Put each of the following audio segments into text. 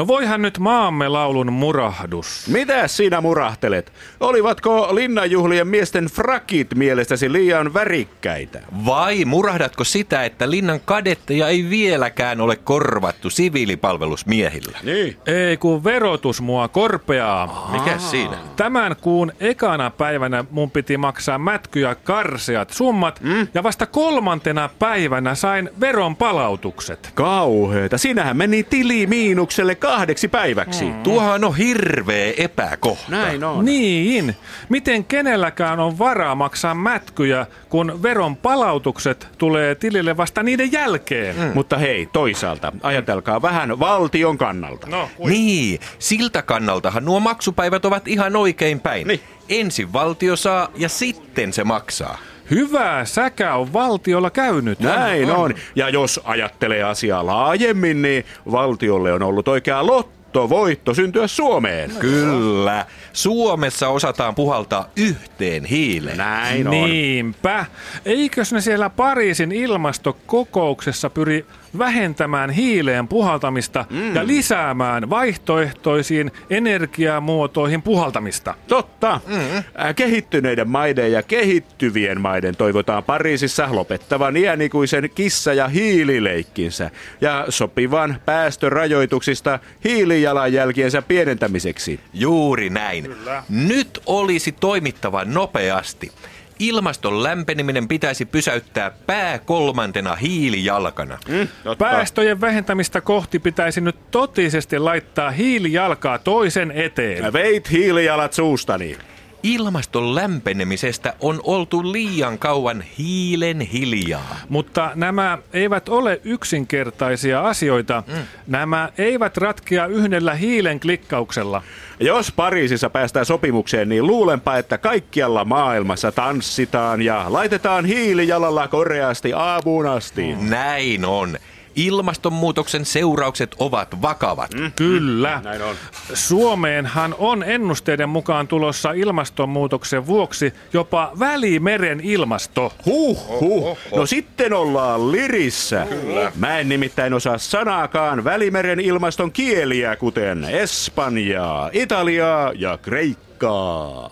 No voihan nyt maamme laulun murahdus. Mitä sinä murahtelet? Olivatko linnanjuhlien miesten frakit mielestäsi liian värikkäitä? Vai murahdatko sitä, että linnan kadetteja ei vieläkään ole korvattu siviilipalvelusmiehillä? Niin. Ei kun verotus mua korpeaa. Mikä siinä? Tämän kuun ekana päivänä mun piti maksaa mätkyjä karseat summat mm? ja vasta kolmantena päivänä sain veron palautukset. Kauheeta. Sinähän meni tili miinukselle kahdeksi päiväksi. Mm. Tuohan on hirveä epäkohta. Näin on. Niin, miten kenelläkään on varaa maksaa mätkyjä, kun veron palautukset tulee tilille vasta niiden jälkeen? Mm. Mutta hei, toisaalta, ajatelkaa vähän valtion kannalta. No. Niin, siltä kannaltahan nuo maksupäivät ovat ihan oikein päin. Niin. Ensin valtio saa ja sitten se maksaa. Hyvää säkä on valtiolla käynyt. Näin on. Ja jos ajattelee asiaa laajemmin, niin valtiolle on ollut oikea lotto voitto syntyä Suomeen. Kyllä. Suomessa osataan puhaltaa yhteen hiileen. Näin on. Niinpä. Eikös ne siellä Pariisin ilmastokokouksessa pyri vähentämään hiileen puhaltamista mm. ja lisäämään vaihtoehtoisiin energiamuotoihin puhaltamista? Totta. Mm. Kehittyneiden maiden ja kehittyvien maiden toivotaan Pariisissa lopettavan iänikuisen kissa- ja hiilileikkinsä ja sopivan päästörajoituksista hiilijalanjälkiensä pienentämiseksi. Juuri näin. Kyllä. Nyt olisi toimittava nopeasti. Ilmaston lämpeneminen pitäisi pysäyttää pää kolmantena hiilijalkana. Mm, totta. Päästöjen vähentämistä kohti pitäisi nyt totisesti laittaa hiilijalkaa toisen eteen. Veit hiilijalat suustani. Ilmaston lämpenemisestä on oltu liian kauan hiilen hiljaa. Mutta nämä eivät ole yksinkertaisia asioita. Mm. Nämä eivät ratkea yhdellä hiilen klikkauksella. Jos Pariisissa päästään sopimukseen, niin luulenpa, että kaikkialla maailmassa tanssitaan ja laitetaan hiilijalalla koreasti aamuun asti. Näin on. Ilmastonmuutoksen seuraukset ovat vakavat. Mm. Kyllä. Näin on. Suomeenhan on ennusteiden mukaan tulossa ilmastonmuutoksen vuoksi jopa Välimeren ilmasto. Huh, huh. No sitten ollaan lirissä. Kyllä. Mä en nimittäin osaa sanaakaan Välimeren ilmaston kieliä, kuten Espanjaa, Italiaa ja Kreikkaa.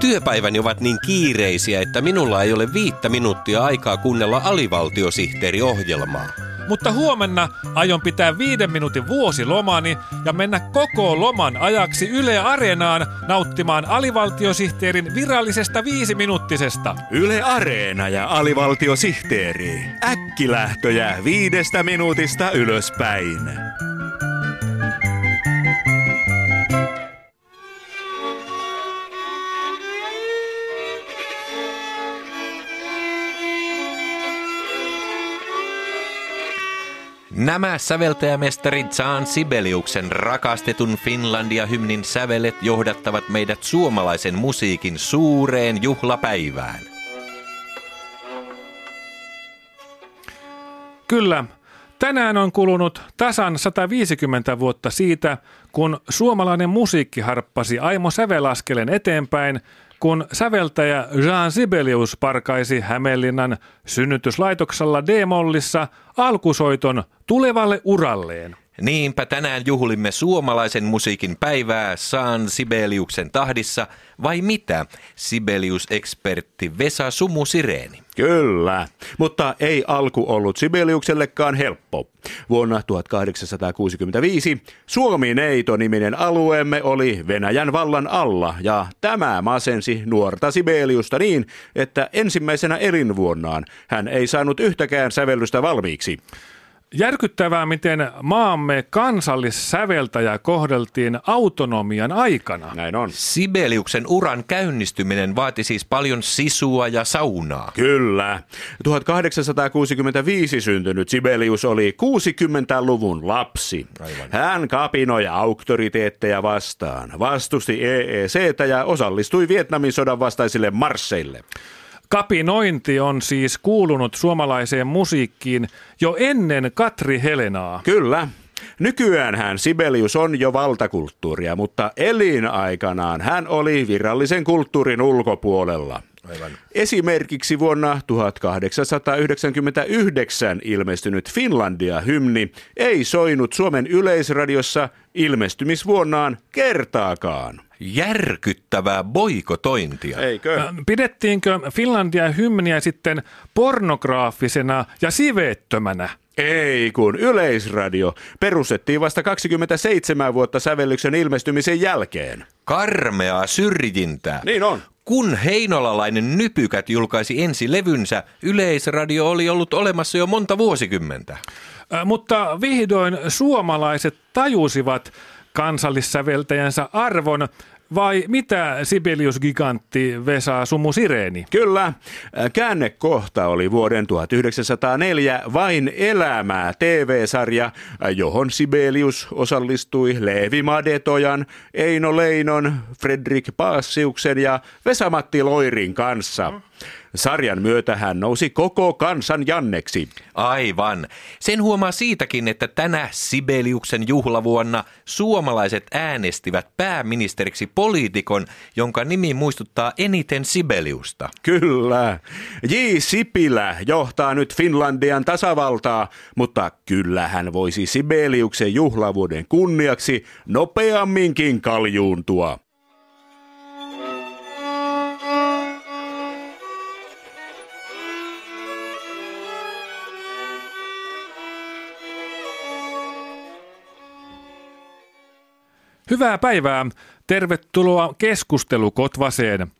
Työpäiväni ovat niin kiireisiä, että minulla ei ole viittä minuuttia aikaa kuunnella alivaltiosihteeriohjelmaa. Mutta huomenna aion pitää viiden minuutin vuosilomani ja mennä koko loman ajaksi Yle Areenaan nauttimaan alivaltiosihteerin virallisesta viisiminuuttisesta. Yle Areena ja alivaltiosihteeri. Äkkilähtöjä viidestä minuutista ylöspäin. Nämä säveltäjämestari Zaan Sibeliuksen rakastetun Finlandia-hymnin sävelet johdattavat meidät suomalaisen musiikin suureen juhlapäivään. Kyllä, tänään on kulunut tasan 150 vuotta siitä, kun suomalainen musiikki harppasi Aimo Sävelaskelen eteenpäin, kun säveltäjä Jean Sibelius parkaisi Hämeenlinnan synnytyslaitoksella D-mollissa alkusoiton tulevalle uralleen. Niinpä tänään juhlimme suomalaisen musiikin päivää Saan Sibeliuksen tahdissa, vai mitä, Sibelius-ekspertti Vesa Sumu Sireeni? Kyllä, mutta ei alku ollut Sibeliuksellekaan helppo. Vuonna 1865 Suomi-neito-niminen alueemme oli Venäjän vallan alla ja tämä masensi nuorta Sibeliusta niin, että ensimmäisenä elinvuonnaan hän ei saanut yhtäkään sävellystä valmiiksi. Järkyttävää, miten maamme kansallissäveltäjä kohdeltiin autonomian aikana. Näin on. Sibeliuksen uran käynnistyminen vaati siis paljon sisua ja saunaa. Kyllä. 1865 syntynyt Sibelius oli 60-luvun lapsi. Aivan. Hän kapinoi auktoriteetteja vastaan, vastusti EECtä ja osallistui Vietnamin sodan vastaisille marsseille. Kapinointi on siis kuulunut suomalaiseen musiikkiin jo ennen Katri Helenaa. Kyllä. Nykyään hän Sibelius on jo valtakulttuuria, mutta elinaikanaan hän oli virallisen kulttuurin ulkopuolella. Aivan. Esimerkiksi vuonna 1899 ilmestynyt Finlandia-hymni ei soinut Suomen yleisradiossa ilmestymisvuonnaan kertaakaan. Järkyttävää boikotointia. Eikö? Ö, Pidettiinkö Finlandia hymniä sitten pornograafisena ja siveettömänä? Ei, kun Yleisradio perustettiin vasta 27 vuotta sävellyksen ilmestymisen jälkeen. Karmeaa syrjintää. Niin on. Kun heinolalainen Nypykät julkaisi ensi levynsä, Yleisradio oli ollut olemassa jo monta vuosikymmentä. Ö, Mutta vihdoin suomalaiset tajusivat kansallissäveltäjänsä arvon, vai mitä Sibelius-gigantti Vesa Sumu Sireeni? Kyllä, käännekohta oli vuoden 1904 Vain elämää TV-sarja, johon Sibelius osallistui Leevi Madetojan, Eino Leinon, Fredrik Paassiuksen ja Vesamatti Loirin kanssa. Sarjan myötä hän nousi koko kansan Janneksi. Aivan. Sen huomaa siitäkin, että tänä Sibeliuksen juhlavuonna suomalaiset äänestivät pääministeriksi poliitikon, jonka nimi muistuttaa eniten Sibeliusta. Kyllä. J. Sipilä johtaa nyt Finlandian tasavaltaa, mutta kyllä hän voisi Sibeliuksen juhlavuoden kunniaksi nopeamminkin kaljuuntua. Hyvää päivää. Tervetuloa keskustelukotvaseen.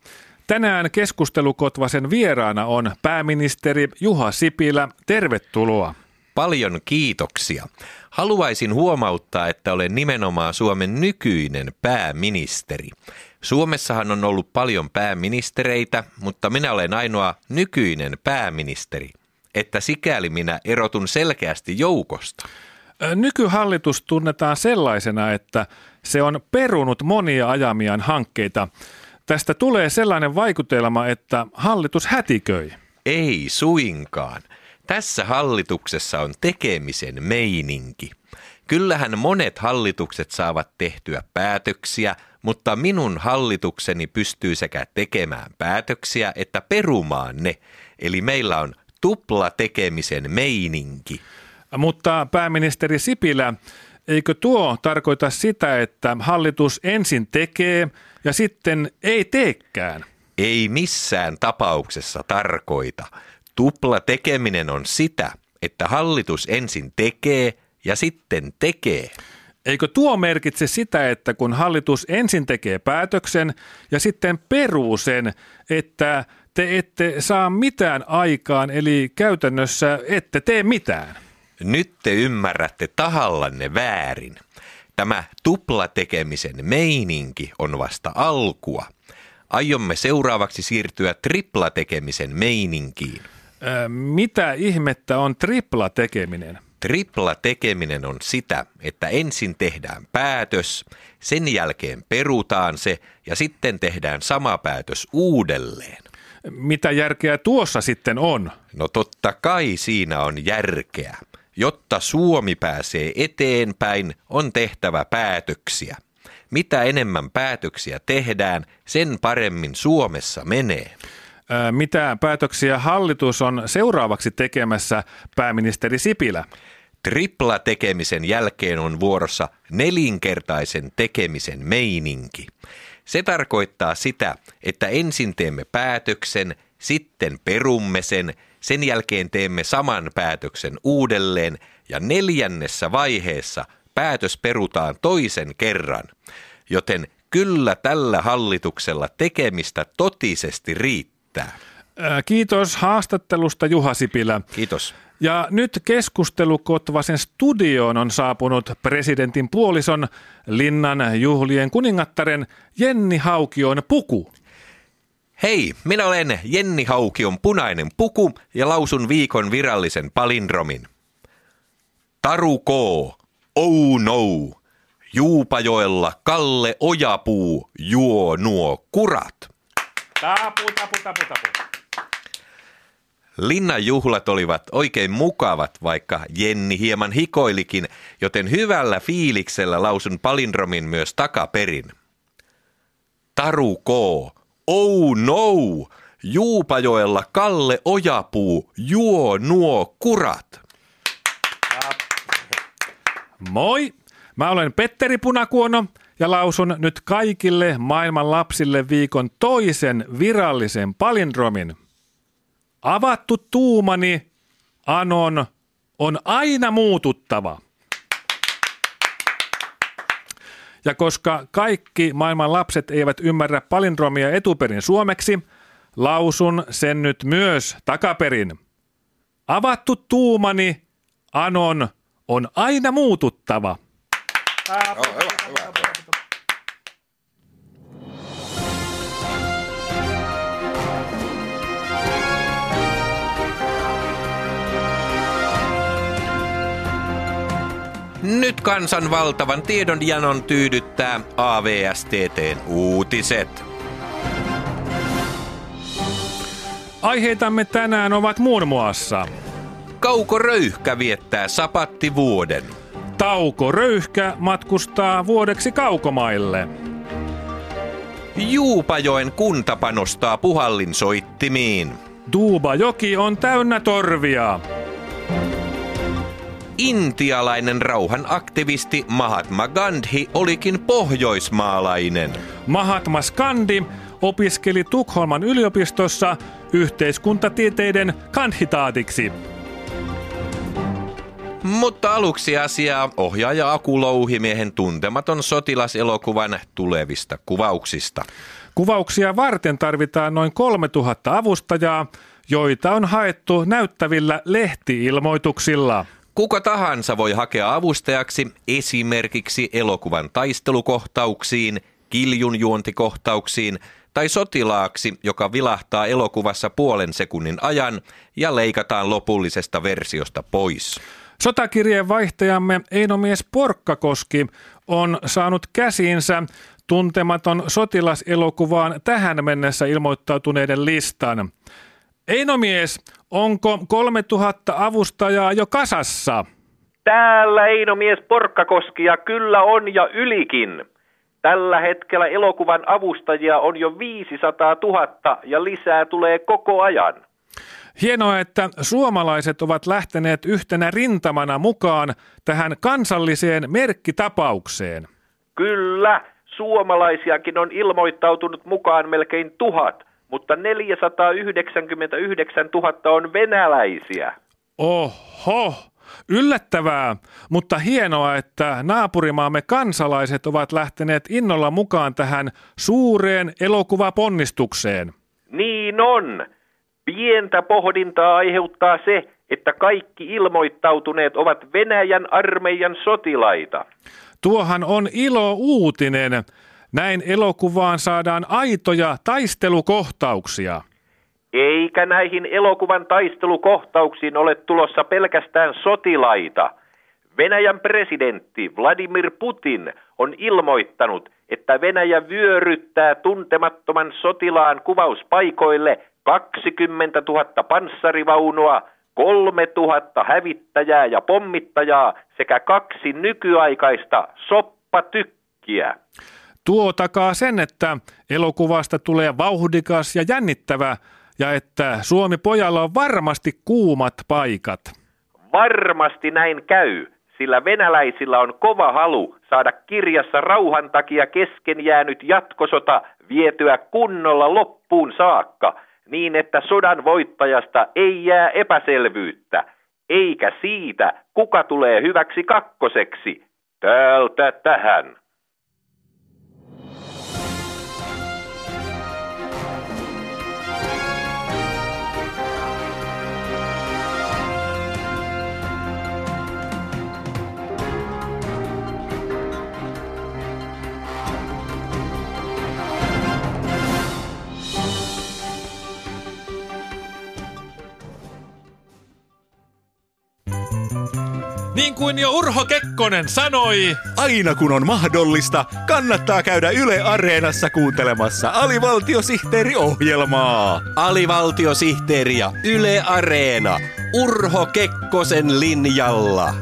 Tänään keskustelukotvasen vieraana on pääministeri Juha Sipilä. Tervetuloa. Paljon kiitoksia. Haluaisin huomauttaa, että olen nimenomaan Suomen nykyinen pääministeri. Suomessahan on ollut paljon pääministereitä, mutta minä olen ainoa nykyinen pääministeri. Että sikäli minä erotun selkeästi joukosta. Nykyhallitus tunnetaan sellaisena, että se on perunut monia ajamiaan hankkeita. Tästä tulee sellainen vaikutelma, että hallitus hätiköi. Ei suinkaan. Tässä hallituksessa on tekemisen meininki. Kyllähän monet hallitukset saavat tehtyä päätöksiä, mutta minun hallitukseni pystyy sekä tekemään päätöksiä että perumaan ne. Eli meillä on tupla tekemisen meininki. Mutta pääministeri Sipilä, eikö tuo tarkoita sitä, että hallitus ensin tekee ja sitten ei teekään? Ei missään tapauksessa tarkoita. Tupla tekeminen on sitä, että hallitus ensin tekee ja sitten tekee. Eikö tuo merkitse sitä, että kun hallitus ensin tekee päätöksen ja sitten peruu sen, että te ette saa mitään aikaan, eli käytännössä ette tee mitään? Nyt te ymmärrätte tahallanne väärin. Tämä tuplatekemisen meininki on vasta alkua. Aiomme seuraavaksi siirtyä triplatekemisen meininkiin. Ö, mitä ihmettä on tripla tekeminen? Tripla tekeminen on sitä, että ensin tehdään päätös, sen jälkeen perutaan se ja sitten tehdään sama päätös uudelleen. Mitä järkeä tuossa sitten on? No totta kai siinä on järkeä. Jotta Suomi pääsee eteenpäin, on tehtävä päätöksiä. Mitä enemmän päätöksiä tehdään, sen paremmin Suomessa menee. Mitä päätöksiä hallitus on seuraavaksi tekemässä, pääministeri Sipilä? Tripla tekemisen jälkeen on vuorossa nelinkertaisen tekemisen meininki. Se tarkoittaa sitä, että ensin teemme päätöksen, sitten perumme sen, sen jälkeen teemme saman päätöksen uudelleen ja neljännessä vaiheessa päätös perutaan toisen kerran. Joten kyllä tällä hallituksella tekemistä totisesti riittää. Ö, Kiitos haastattelusta Juha Sipilä. Kiitos. Ja nyt keskustelukotvasen studioon on saapunut presidentin puolison Linnan juhlien kuningattaren Jenni Haukion puku. Hei, minä olen Jenni Haukion punainen puku ja lausun viikon virallisen palindromin. Taru K. Oh no. Juupajoella Kalle Ojapuu juo nuo kurat. Tapu, tapu, tapu, tapu. Linnan juhlat olivat oikein mukavat, vaikka Jenni hieman hikoilikin, joten hyvällä fiiliksellä lausun palindromin myös takaperin. Taru K. Oh no! Juupajoella Kalle Ojapuu juo nuo kurat. Moi! Mä olen Petteri Punakuono ja lausun nyt kaikille maailman lapsille viikon toisen virallisen palindromin. Avattu tuumani, Anon, on aina muututtava. Ja koska kaikki maailman lapset eivät ymmärrä palindromia etuperin suomeksi, lausun sen nyt myös takaperin. Avattu tuumani, Anon, on aina muututtava. Nyt kansan valtavan tiedonjanon tyydyttää AVSTTn uutiset. Aiheitamme tänään ovat muun muassa Kauko Röyhkä viettää sapattivuoden. Tauko Röyhkä matkustaa vuodeksi kaukomaille. Juupajoen kunta panostaa puhallinsoittimiin. Duubajoki on täynnä torvia. Intialainen rauhan aktivisti Mahatma Gandhi olikin pohjoismaalainen. Mahatma Skandi opiskeli Tukholman yliopistossa yhteiskuntatieteiden kanditaatiksi. Mutta aluksi asiaa ohjaaja Aku Louhimiehen tuntematon sotilaselokuvan tulevista kuvauksista. Kuvauksia varten tarvitaan noin 3000 avustajaa, joita on haettu näyttävillä lehtiilmoituksilla. Kuka tahansa voi hakea avustajaksi esimerkiksi elokuvan taistelukohtauksiin, kiljunjuontikohtauksiin tai sotilaaksi, joka vilahtaa elokuvassa puolen sekunnin ajan ja leikataan lopullisesta versiosta pois. Sotakirjeen vaihtajamme Einomies Porkkakoski on saanut käsiinsä tuntematon sotilaselokuvaan tähän mennessä ilmoittautuneiden listan. Einomies, onko 3000 avustajaa jo kasassa? Täällä Einomies Porkkakoski ja kyllä on ja ylikin. Tällä hetkellä elokuvan avustajia on jo 500 000 ja lisää tulee koko ajan. Hienoa, että suomalaiset ovat lähteneet yhtenä rintamana mukaan tähän kansalliseen merkkitapaukseen. Kyllä, suomalaisiakin on ilmoittautunut mukaan melkein tuhat, mutta 499 000 on venäläisiä. Oho, yllättävää, mutta hienoa, että naapurimaamme kansalaiset ovat lähteneet innolla mukaan tähän suureen elokuvaponnistukseen. Niin on. Pientä pohdintaa aiheuttaa se, että kaikki ilmoittautuneet ovat Venäjän armeijan sotilaita. Tuohan on ilo uutinen. Näin elokuvaan saadaan aitoja taistelukohtauksia. Eikä näihin elokuvan taistelukohtauksiin ole tulossa pelkästään sotilaita. Venäjän presidentti Vladimir Putin on ilmoittanut, että Venäjä vyöryttää tuntemattoman sotilaan kuvauspaikoille 20 000 panssarivaunua, 3 000 hävittäjää ja pommittajaa sekä kaksi nykyaikaista soppatykkiä. Tuo takaa sen, että elokuvasta tulee vauhdikas ja jännittävä ja että Suomi pojalla on varmasti kuumat paikat. Varmasti näin käy, sillä venäläisillä on kova halu saada kirjassa rauhan takia kesken jäänyt jatkosota vietyä kunnolla loppuun saakka, niin että sodan voittajasta ei jää epäselvyyttä, eikä siitä, kuka tulee hyväksi kakkoseksi. Täältä tähän. Niin kuin jo Urho Kekkonen sanoi. Aina kun on mahdollista, kannattaa käydä Yle Areenassa kuuntelemassa alivaltiosihteeriohjelmaa. Alivaltiosihteeri ja Yle Areena. Urho Kekkosen linjalla.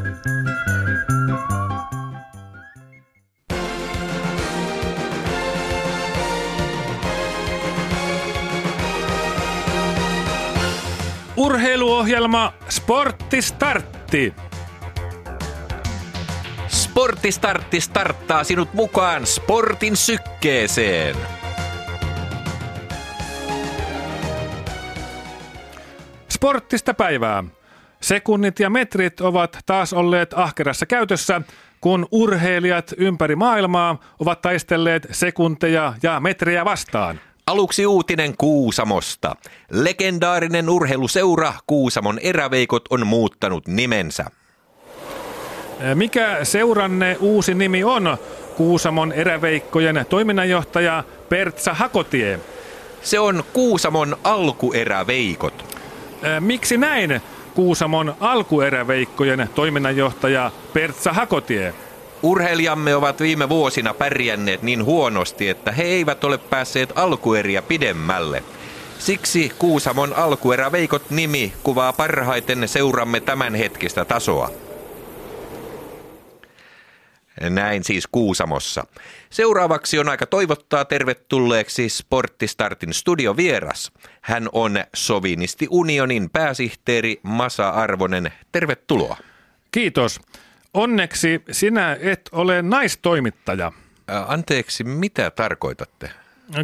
Urheiluohjelma Sportti Startti. Sporttistartti starttaa sinut mukaan sportin sykkeeseen. Sporttista päivää. Sekunnit ja metrit ovat taas olleet ahkerassa käytössä, kun urheilijat ympäri maailmaa ovat taistelleet sekunteja ja metrejä vastaan. Aluksi uutinen Kuusamosta. Legendaarinen urheiluseura Kuusamon eräveikot on muuttanut nimensä. Mikä seuranne uusi nimi on? Kuusamon eräveikkojen toiminnanjohtaja Pertsa Hakotie. Se on Kuusamon alkueräveikot. Miksi näin? Kuusamon alkueräveikkojen toiminnanjohtaja Pertsa Hakotie. Urheilijamme ovat viime vuosina pärjänneet niin huonosti, että he eivät ole päässeet alkueriä pidemmälle. Siksi Kuusamon alkueräveikot nimi kuvaa parhaiten seuramme tämänhetkistä tasoa. Näin siis Kuusamossa. Seuraavaksi on aika toivottaa tervetulleeksi Sporttistartin studiovieras. Hän on Sovinisti Unionin pääsihteeri Masa Arvonen. Tervetuloa. Kiitos. Onneksi sinä et ole naistoimittaja. Ä, Anteeksi, mitä tarkoitatte?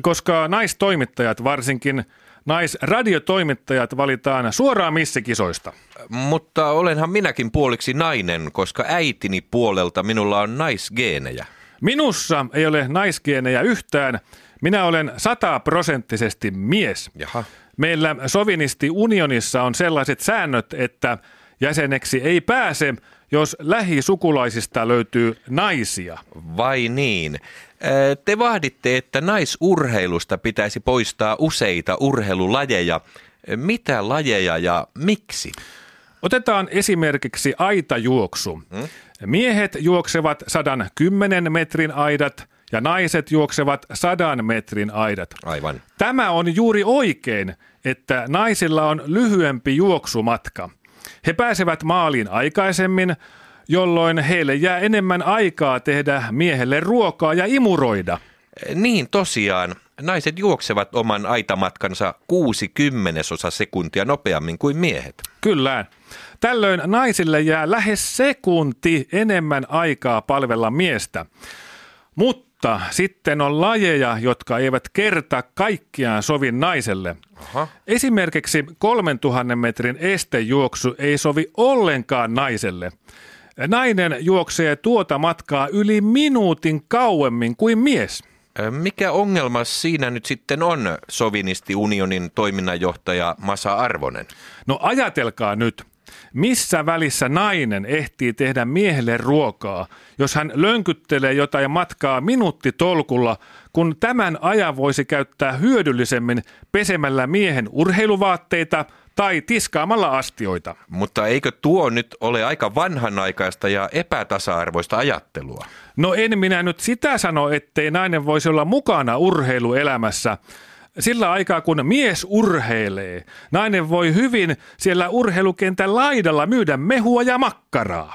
Koska naistoimittajat, varsinkin naisradiotoimittajat, valitaan suoraan missikisoista. Mutta olenhan minäkin puoliksi nainen, koska äitini puolelta minulla on naisgeenejä. Minussa ei ole naisgeenejä yhtään. Minä olen sataprosenttisesti mies. Jaha. Meillä sovinisti unionissa on sellaiset säännöt, että jäseneksi ei pääse, jos lähisukulaisista löytyy naisia. Vai niin? Ä, Te vahditte, että naisurheilusta pitäisi poistaa useita urheilulajeja. Mitä lajeja ja miksi? Otetaan esimerkiksi aitajuoksu. Miehet juoksevat 110 metrin aidat ja naiset juoksevat 100 metrin aidat. Aivan. Tämä on juuri oikein, että naisilla on lyhyempi juoksumatka. He pääsevät maaliin aikaisemmin, jolloin heille jää enemmän aikaa tehdä miehelle ruokaa ja imuroida. Niin tosiaan, naiset juoksevat oman aitamatkansa 60 sekuntia nopeammin kuin miehet. Kyllä. Tällöin naisille jää lähes sekunti enemmän aikaa palvella miestä. Mutta sitten on lajeja, jotka eivät kerta kaikkiaan sovi naiselle. Aha. Esimerkiksi 3000 metrin estejuoksu ei sovi ollenkaan naiselle. Nainen juoksee tuota matkaa yli minuutin kauemmin kuin mies. Mikä ongelma siinä nyt sitten on, Sovinisti Unionin toiminnanjohtaja Masa Arvonen? No ajatelkaa nyt, missä välissä nainen ehtii tehdä miehelle ruokaa, jos hän lönkyttelee jotain matkaa minuuttitolkulla, kun tämän ajan voisi käyttää hyödyllisemmin pesemällä miehen urheiluvaatteita tai tiskaamalla astioita. Mutta eikö tuo nyt ole aika vanhanaikaista ja epätasa-arvoista ajattelua? No en minä nyt sitä sano, ettei nainen voisi olla mukana urheiluelämässä. Sillä aikaa kun mies urheilee, nainen voi hyvin siellä urheilukentän laidalla myydä mehua ja makkaraa.